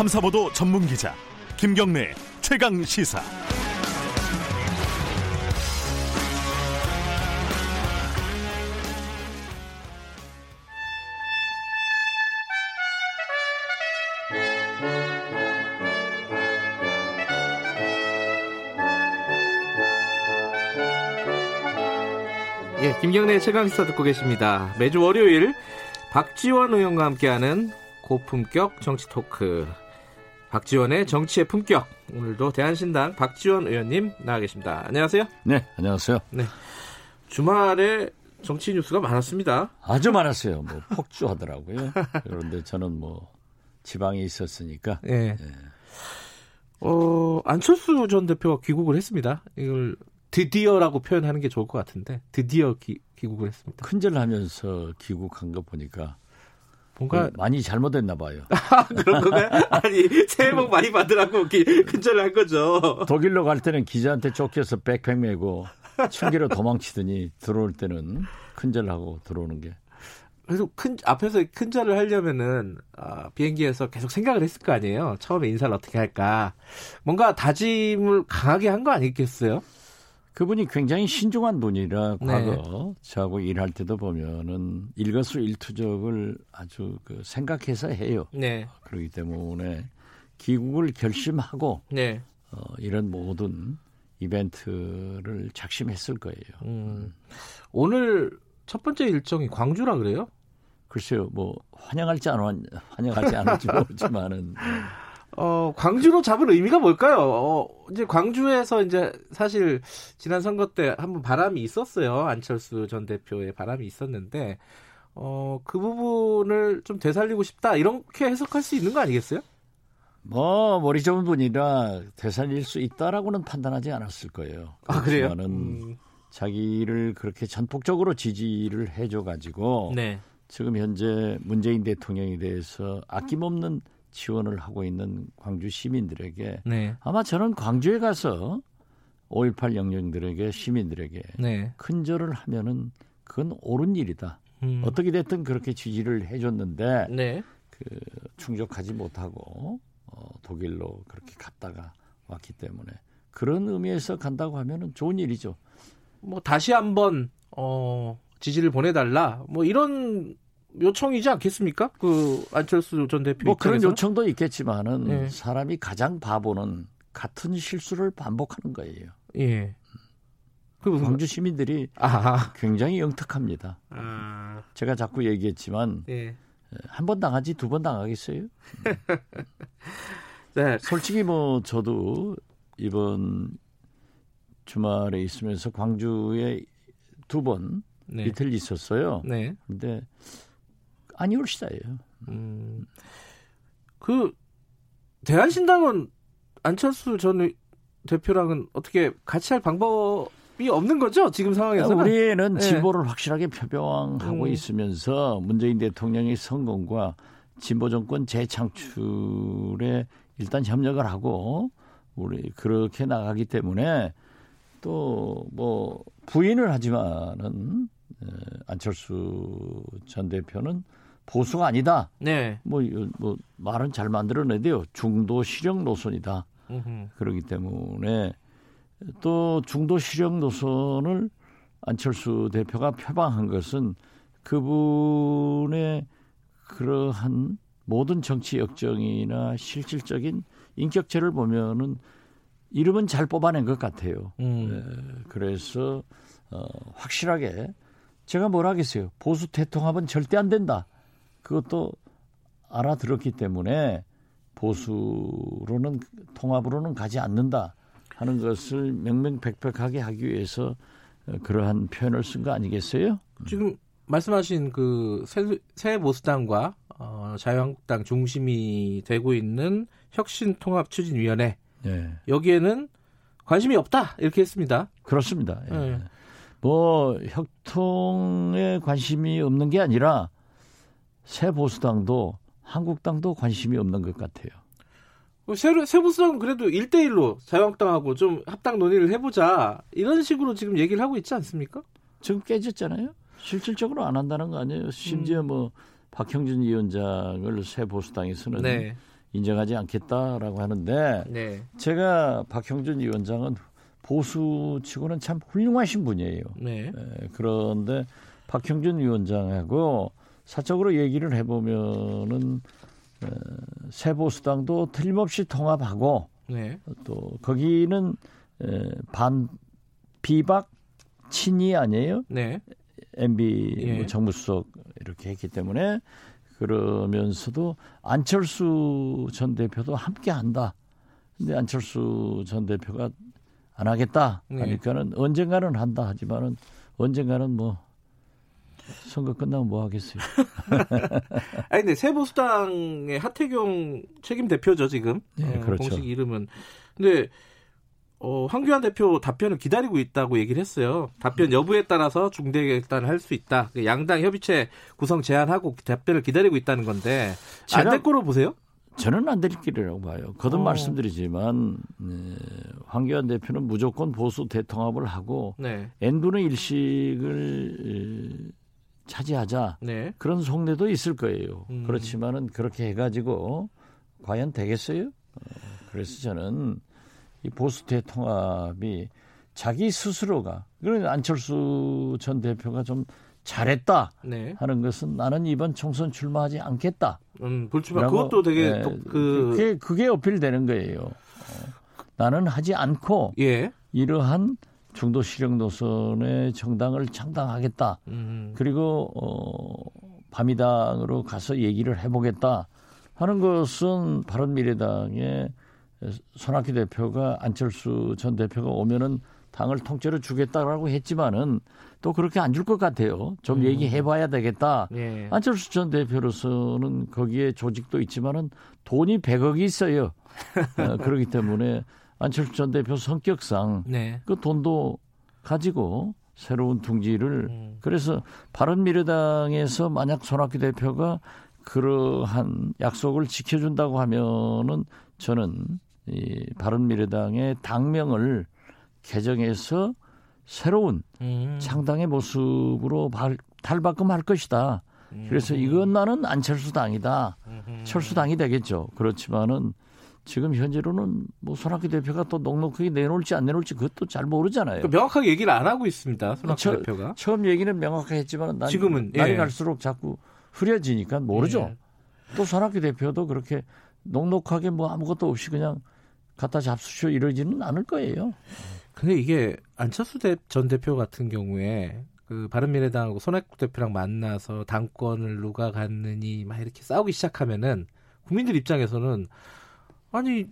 탐사보도 전문 기자 김경래 최강 시사. 예, 김경래 최강 시사 듣고 계십니다. 매주 월요일 박지원 의원과 함께하는 고품격 정치 토크. 박지원의 정치의 품격. 오늘도 대한신당 박지원 의원님 나와 계십니다. 안녕하세요. 네, 안녕하세요. 네. 주말에 정치 뉴스가 많았습니다. 아주 많았어요. 뭐 폭주하더라고요. 그런데 저는 뭐 지방에 있었으니까. 예. 어, 안철수 전 대표가 귀국을 했습니다. 이걸 드디어라고 표현하는 게 좋을 것 같은데 드디어 기, 귀국을 했습니다. 큰절하면서 귀국한 거 보니까 뭔가 그 많이 잘못했나 봐요. 그런 건가요? 아니 새해 복 많이 받으라고 큰절을 한 거죠. 독일로 갈 때는 기자한테 쫓겨서 백팩 메고 층계로 도망치더니 들어올 때는 큰절하고 들어오는 게. 그래서 큰 앞에서 큰절을 하려면은 아, 비행기에서 계속 생각을 했을 거 아니에요. 처음에 인사를 어떻게 할까. 뭔가 다짐을 강하게 한 거 아니겠어요? 그분이 굉장히 신중한 분이라 네. 과거 저하고 일할 때도 보면은 일거수일투족을 아주 그 생각해서 해요. 네. 그렇기 때문에 귀국을 결심하고 네. 어, 이런 모든 이벤트를 작심했을 거예요. 음, 오늘 첫 번째 일정이 광주라 그래요? 글쎄요, 뭐 환영할지 안 환, 환영하지 않을지 모르지만은 어, 광주로 잡은 의미가 뭘까요? 어, 이제 광주에서 이제 사실 지난 선거 때 한번 바람이 있었어요. 안철수 전 대표의 바람이 있었는데, 어, 그 부분을 좀 되살리고 싶다. 이렇게 해석할 수 있는 거 아니겠어요? 뭐 머리 좋은 분이라 되살릴 수 있다라고는 판단하지 않았을 거예요. 아, 그래요? 음, 자기를 그렇게 전폭적으로 지지를 해줘 가지고 네. 지금 현재 문재인 대통령에 대해서 아낌없는 지원을 하고 있는 광주 시민들에게 네. 아마 저는 광주에 가서 5.18 영령들에게 시민들에게 네. 큰절을 하면은 그건 옳은 일이다. 음, 어떻게 됐든 그렇게 지지를 해줬는데 네. 그 충족하지 못하고 어, 독일로 그렇게 갔다가 왔기 때문에 그런 의미에서 간다고 하면은 좋은 일이죠. 뭐 다시 한번 어, 지지를 보내달라. 뭐 이런 요청이지 않겠습니까? 그 안철수 전 대표 뭐 그런? 요청도 있겠지만은 네. 사람이 가장 바보는 같은 실수를 반복하는 거예요. 예. 그 무슨 광주 시민들이 아, 굉장히 영특합니다. 아, 제가 자꾸 얘기했지만 예. 한번 당하지 두 번 당하겠어요? 네. 솔직히 뭐 저도 이번 주말에 있으면서 광주에 두번 네. 이틀 있었어요. 네. 근데 아니올시다예요. 음. 그 대한신당은 안철수 전 대표랑은 어떻게 같이 할 방법이 없는 거죠? 지금 상황에서는. 우리는 네. 진보를 확실하게 표명하고 음. 있으면서 문재인 대통령의 성공과 진보 정권 재창출에 일단 협력을 하고 우리 그렇게 나가기 때문에 또 뭐 부인을 하지만은 에, 안철수 전 대표는 보수가 아니다. 네. 뭐, 이- 뭐 말은 잘 만들어내대요. 중도 실형 노선이다. 음흠. 그렇기 때문에 또 중도 실형 노선을 안철수 대표가 표방한 것은 그분의 그러한 모든 정치 역정이나 실질적인 인격체를 보면은 이름은 잘 뽑아낸 것 같아요. 음. 에, 그래서 어, 확실하게 제가 뭘 하겠어요. 보수 대통합은 절대 안 된다. 그것도 알아들었기 때문에 보수로는 통합으로는 가지 않는다 하는 것을 명명백백하게 하기 위해서 어, 그러한 표현을 쓴 거 아니겠어요? 지금 말씀하신 그 새- 새보수당과 어, 자유한국당 중심이 되고 있는 혁신통합추진위원회 네, 여기에는 관심이 없다 이렇게 했습니다. 그렇습니다. 예. 네. 뭐 혁통에 관심이 없는 게 아니라 새 보수당도 한국당도 관심이 없는 것 같아요. 뭐 새, 새보수당은 그래도 1대1로 자유한국당하고 좀 합당 논의를 해보자 이런 식으로 지금 얘기를 하고 있지 않습니까? 지금 깨졌잖아요. 실질적으로 안 한다는 거 아니에요. 음. 심지어 뭐 박형준 위원장을 새 보수당에서는 네. 인정하지 않겠다라고 하는데 네. 제가 박형준 위원장은 보수치고는 참 훌륭하신 분이에요. 네. 에, 그런데 박형준 위원장하고 사적으로 얘기를 해보면은 에, 새 보수당도 틀림없이 통합하고 네. 또 거기는 에, 반 비박 친이 아니에요? 네. MB 예. 뭐 정무수석 이렇게 했기 때문에 그러면서도 안철수 전 대표도 함께 한다. 근데 안철수 전 대표가 안 하겠다 네. 하니까는 언젠가는 한다 하지만은 언젠가는 뭐 선거 끝나면 뭐 하겠어요. 아니 근데 새보수당의 하태경 책임 대표죠 지금. 네, 어, 그렇죠. 공식 이름은. 근데 어, 황교안 대표 답변을 기다리고 있다고 얘기를 했어요. 답변 여부에 따라서 중대 결단을 할 수 있다. 그 양당 협의체 구성 제안하고 답변을 기다리고 있다는 건데 안 될 거로 보세요? 저는 안 될 길이라고 봐요. 거듭 어. 말씀드리지만 네, 황교안 대표는 무조건 보수 대통합을 하고 네. N분의 일씩을 에, 차지하자 네. 그런 속내도 있을 거예요. 음. 그렇지만은 그렇게 해가지고 과연 되겠어요? 어, 그래서 저는 이 보수 대통합이 자기 스스로가 그런 안철수 전 대표가 좀 잘했다 네. 하는 것은 나는 이번 총선 출마하지 않겠다. 음, 불출마 그것도 되게 예, 또 그, 그게 그게 어필되는 거예요. 어, 나는 하지 않고 예. 이러한 중도 실형 노선의 정당을 창당하겠다. 음, 그리고 어, 밤이당으로 가서 얘기를 해보겠다 하는 것은 바른미래당의 손학규 대표가 안철수 전 대표가 오면은 당을 통째로 주겠다라고 했지만은 또 그렇게 안 줄 것 같아요. 좀 음. 얘기해봐야 되겠다. 예. 안철수 전 대표로서는 거기에 조직도 있지만은 돈이 100억이 있어요. 어, 그렇기 때문에 안철수 전 대표 성격상 네. 그 돈도 가지고 새로운 둥지를 음. 그래서 바른미래당에서 만약 손학규 대표가 그러한 약속을 지켜준다고 하면은 저는 이 바른미래당의 당명을 개정해서 새로운 음. 창당의 모습으로 발, 탈바꿈할 것이다. 그래서 이건 나는 안철수 당이다. 음. 철수 당이 되겠죠. 그렇지만은 지금 현재로는 뭐 손학규 대표가 또 넉넉하게 내놓을지 안 내놓을지 그것도 잘 모르잖아요. 그 명확하게 얘기를 안 하고 있습니다. 손학규 저- 대표가. 처음 얘기는 명확하게 했지만 난, 지금은, 날이 예. 갈수록 자꾸 흐려지니까 모르죠. 예. 또 손학규 대표도 그렇게 넉넉하게 뭐 아무것도 없이 그냥 갖다 잡수쇼 이러지는 않을 거예요. 근데 이게 안철수 대- 전 대표 같은 경우에 그 바른미래당하고 손학규 대표랑 만나서 당권을 누가 갖느니 막 이렇게 싸우기 시작하면은 국민들 입장에서는 아니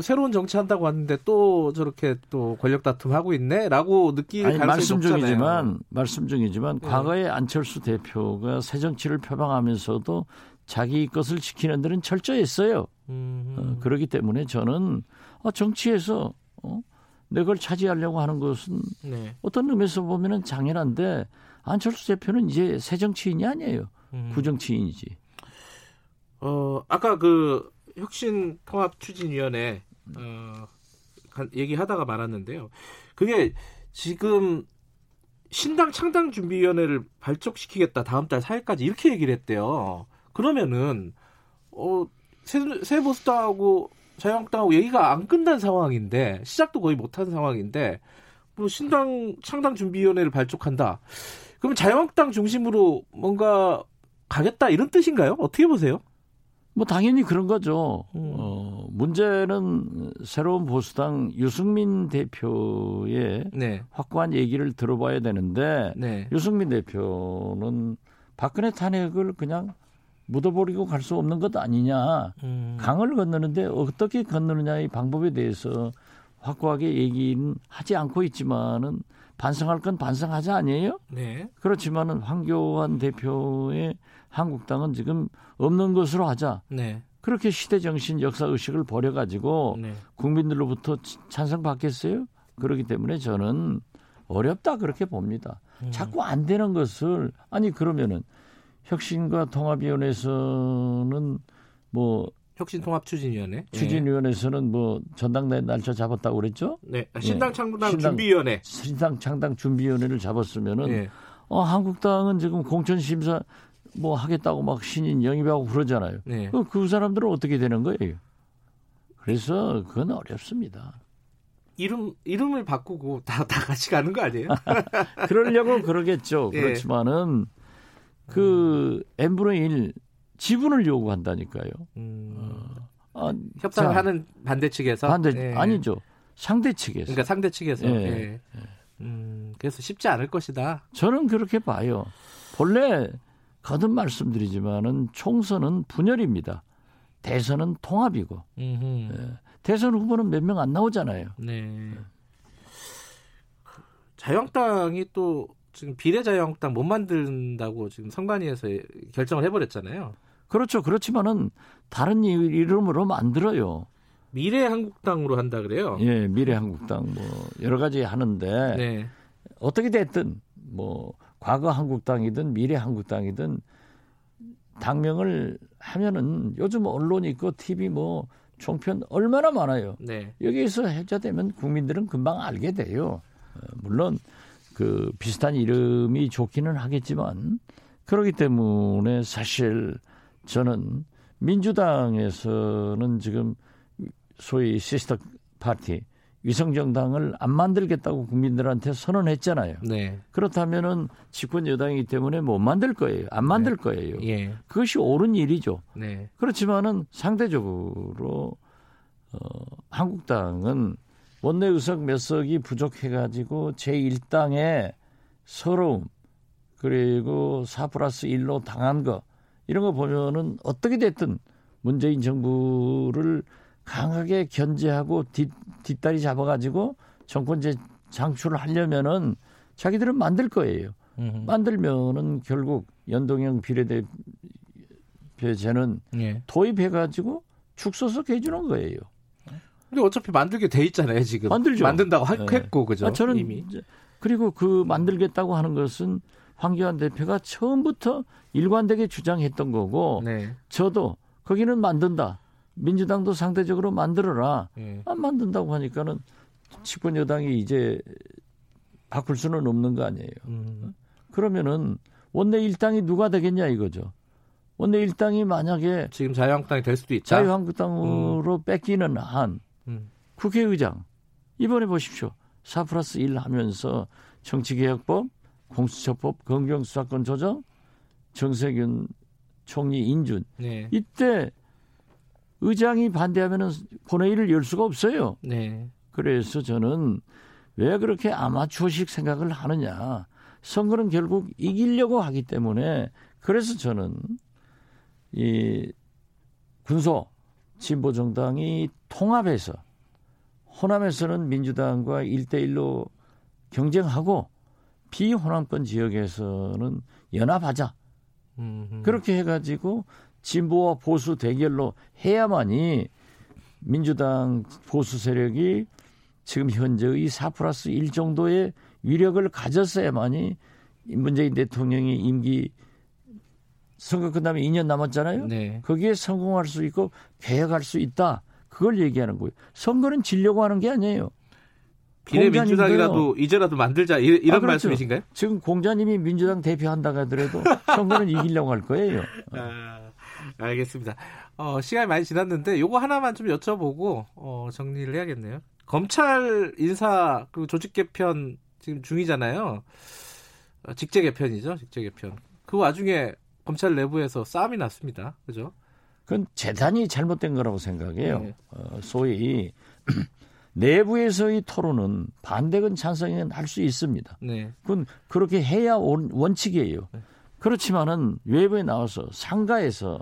새로운 정치 한다고 왔는데 또 저렇게 또 권력 다툼하고 있네라고 느낄 아니, 가능성이 말씀 높잖아요. 중이지만 말씀 중이지만 예. 과거에 안철수 대표가 새 정치를 표방하면서도 자기 것을 지키는 데는 철저했어요. 음, 어, 그렇기 때문에 저는 어, 정치에서 어, 내 걸 차지하려고 하는 것은 네. 어떤 의미에서 보면은 당연한데 안철수 대표는 이제 새 정치인이 아니에요. 음. 구정치인이지. 어, 아까 그 혁신 통합 추진위원회 어, 간- 얘기하다가 말았는데요. 그게 지금 신당 창당 준비위원회를 발족시키겠다 다음 달 4일까지 이렇게 얘기를 했대요. 그러면은 어, 새, 새 보수당하고 자유한국당하고 얘기가 안 끝난 상황인데 시작도 거의 못한 상황인데 뭐 신당 창당 준비위원회를 발족한다. 그러면 자유한국당 중심으로 뭔가 가겠다 이런 뜻인가요? 어떻게 보세요? 뭐 당연히 그런 거죠. 음. 어, 문제는 새로운 보수당 유승민 대표의 네. 확고한 얘기를 들어봐야 되는데 네. 유승민 대표는 박근혜 탄핵을 그냥 묻어버리고 갈 수 없는 것 아니냐. 음. 강을 건너는데 어떻게 건너느냐의 방법에 대해서 확고하게 얘기는 하지 않고 있지만은 반성할 건 반성하자 아니에요? 네. 그렇지만은 황교안 대표의 한국당은 지금 없는 것으로 하자. 네. 그렇게 시대 정신, 역사 의식을 버려 가지고 네. 국민들로부터 치- 찬성 받겠어요? 그렇기 때문에 저는 어렵다 그렇게 봅니다. 음. 자꾸 안 되는 것을 아니 그러면은 혁신과 통합위원회에서는 뭐 혁신통합추진위원회. 추진위원회에서는 뭐 전당대 날짜 잡았다고 그랬죠? 네. 네. 신당 창당 신당- 준비위원회. 신당 창당 준비위원회를 잡았으면은 네. 어, 한국당은 지금 공천 심사 뭐 하겠다고 막 신인 영입하고 그러잖아요. 네. 그, 그 사람들은 어떻게 되는 거예요? 그래서 그건 어렵습니다. 이름 이름을 바꾸고 다 다 같이 가는 거 아니에요? 그러려고 그러겠죠. 예. 그렇지만은 그 n분의 1 지분을 요구한다니까요. 음, 아, 협상을 자, 하는 반대 측에서 반대 예. 아니죠. 상대 측에서. 그러니까 상대 측에서 예. 예. 음, 그래서 쉽지 않을 것이다. 저는 그렇게 봐요. 본래 거듭 말씀드리지만은 총선은 분열입니다. 대선은 통합이고. 예. 대선 후보는 몇 명 안 나오잖아요. 네. 그 자유한국당이 또 지금 비례자유한국당 못 만든다고 지금 선관위에서 결정을 해버렸잖아요. 그렇죠. 그렇지만은 다른 이- 이름으로 만들어요. 미래 한국당으로 한다 그래요. 예, 미래 한국당 뭐 여러 가지 하는데 네. 어떻게 됐든 뭐 과거 한국당이든 미래 한국당이든 당명을 하면은 요즘 언론 있고 TV 뭐 종편 얼마나 많아요. 네. 여기에서 해자되면 국민들은 금방 알게 돼요. 어, 물론 그 비슷한 이름이 좋기는 하겠지만 그렇기 때문에 사실 저는 민주당에서는 지금 소위 시스터 파티 위성정당을 안 만들겠다고 국민들한테 선언했잖아요. 네. 그렇다면은 집권 여당이기 때문에 못 만들 거예요. 안 만들 거예요. 예. 그것이 옳은 일이죠. 네. 그렇지만은 상대적으로 어, 한국당은 원내 의석 몇 석이 부족해가지고 제1당의 서러움 그리고 4 플러스 1로 당한 거 이런 거 보면은 어떻게 됐든 문재인 정부를 강하게 견제하고 뒷, 뒷다리 잡아가지고 정권제 장출을 하려면은 자기들은 만들 거예요. 음흠. 만들면은 결국 연동형 비례대표제는 예. 도입해가지고 축소석 해주는 거예요. 근데 어차피 만들게 돼 있잖아요 지금. 만들죠. 만든다고 하- 네. 했고 그죠. 아, 저는 이미. 그리고 그 만들겠다고 하는 것은 황교안 대표가 처음부터 일관되게 주장했던 거고 네. 저도 거기는 만든다. 민주당도 상대적으로 만들어라. 예. 안 만든다고 하니까는 집권 여당이 이제 바꿀 수는 없는 거 아니에요. 음. 그러면은 원내 일당이 누가 되겠냐 이거죠. 원내 일당이 만약에 지금 자유한국당이 될 수도 있다. 자유한국당으로 뺏기는 한 음. 국회의장 이번에 보십시오. 4 플러스 1 하면서 정치개혁법, 공수처법, 검경수사권 조정, 정세균 총리 인준 네. 이때 의장이 반대하면은 본회의를 열 수가 없어요. 네. 그래서 저는 왜 그렇게 아마추어식 생각을 하느냐. 선거는 결국 이기려고 하기 때문에 그래서 저는 이 군소 진보 정당이 통합해서 호남에서는 민주당과 일대일로 경쟁하고 비호남권 지역에서는 연합하자. 음. 그렇게 해가지고 진보와 보수 대결로 해야만이 민주당 보수 세력이 지금 현재의 4 플러스 1 정도의 위력을 가졌어야만이 문재인 대통령이 임기 선거 끝나면 2년 남았잖아요. 네. 거기에 성공할 수 있고 개혁할 수 있다. 그걸 얘기하는 거예요. 선거는 지려고 하는 게 아니에요. 비례민주당이라도 이제라도 만들자 이- 이런 아, 그렇죠. 말씀이신가요? 지금 공자님이 민주당 대표한다고 하더라도 선거는 이기려고 할 거예요. 아, 알겠습니다. 어, 시간이 많이 지났는데 요거 하나만 좀 여쭤보고 어, 정리를 해야겠네요. 검찰 인사 그리고 조직 개편 지금 중이잖아요. 어, 직제 개편이죠, 직제 개편. 그 와중에 검찰 내부에서 싸움이 났습니다. 그죠? 그건 재단이 잘못된 거라고 생각해요. 네. 어, 소위 내부에서의 토론은 반대건 찬성은 할수 있습니다. 네. 그건 그렇게 해야 원- 원칙이에요. 그렇지만은 외부에 나와서 상가에서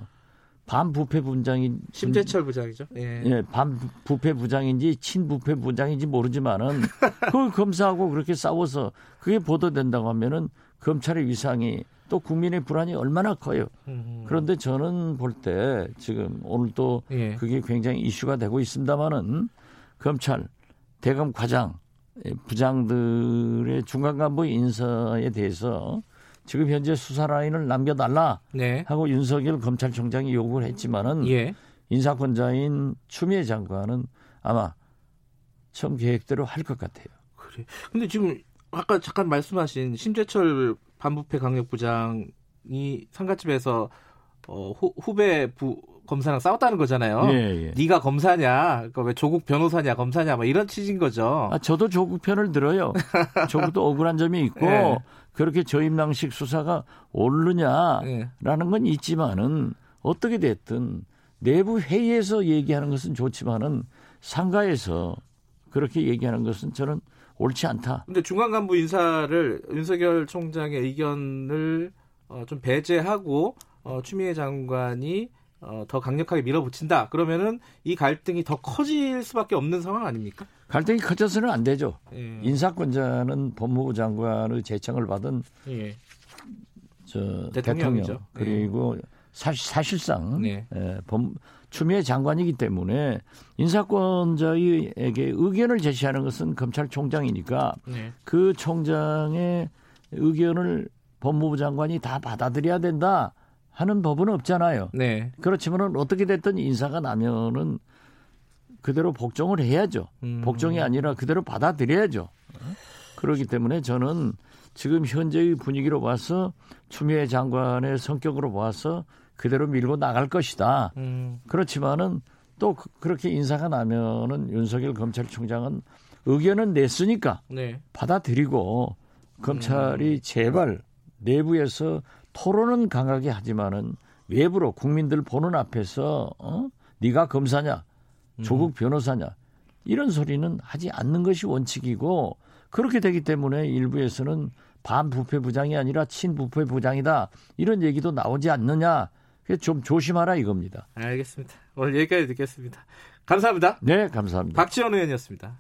반부패 분장인 심재철 부장이죠. 예. 예, 반부패 부장인지 친부패 부장인지 모르지만은 그 검사하고 그렇게 싸워서 그게 보도된다고 하면은 검찰의 위상이 또 국민의 불안이 얼마나 커요. 음, 그런데 저는 볼 때 지금 오늘 또 예. 그게 굉장히 이슈가 되고 있습니다만은 검찰 대검 과장 예, 부장들의 중간 간부 인사에 대해서 지금 현재 수사 라인을 남겨달라 네. 하고 윤석열 검찰총장이 요구를 했지만은 예. 인사권자인 추미애 장관은 아마 처음 계획대로 할 것 같아요. 그래. 근데 지금 아까 잠깐 말씀하신 심재철 반부패 강력부장 상가집에서 어, 후, 후배 부 검사랑 싸웠다는 거잖아요. 예, 예. 네가 검사냐, 그러니까 왜 조국 변호사냐, 검사냐, 뭐 이런 취지인 거죠. 아, 저도 조국 편을 들어요. 조국도 억울한 점이 있고 예. 그렇게 저임낭식 수사가 옳느냐라는 예. 건 있지만은 어떻게 됐든 내부 회의에서 얘기하는 것은 좋지만은 상가에서 그렇게 얘기하는 것은 저는 옳지 않다. 근데 중간 간부 인사를 윤석열 총장의 의견을 어, 좀 배제하고 어, 추미애 장관이 어, 더 강력하게 밀어붙인다. 그러면은 이 갈등이 더 커질 수밖에 없는 상황 아닙니까? 갈등이 커져서는 안 되죠. 예. 인사권자는 법무부 장관의 제청을 받은 예. 저 대통령이죠. 대통령 그리고 사, 사실상 네. 예, 범, 추미애 장관이기 때문에 인사권자에게 의견을 제시하는 것은 검찰총장이니까 네. 그 총장의 의견을 법무부 장관이 다 받아들여야 된다 하는 법은 없잖아요. 네. 그렇지만은 어떻게 됐든 인사가 나면은 그대로 복종을 해야죠. 음. 복종이 아니라 그대로 받아들여야죠. 그렇기 때문에 저는 지금 현재의 분위기로 봐서 추미애 장관의 성격으로 봐서 그대로 밀고 나갈 것이다. 음. 그렇지만은 또 그- 그렇게 인사가 나면은 윤석열 검찰총장은 의견은 냈으니까 네. 받아들이고 검찰이 제발 내부에서 토론은 강하게 하지만은 외부로 국민들 보는 앞에서 어? 네가 검사냐 조국 변호사냐 이런 소리는 하지 않는 것이 원칙이고 그렇게 되기 때문에 일부에서는 반부패 부장이 아니라 친부패 부장이다 이런 얘기도 나오지 않느냐 좀 조심하라 이겁니다. 알겠습니다. 오늘 여기까지 듣겠습니다. 감사합니다. 네 감사합니다. 박지원 의원이었습니다.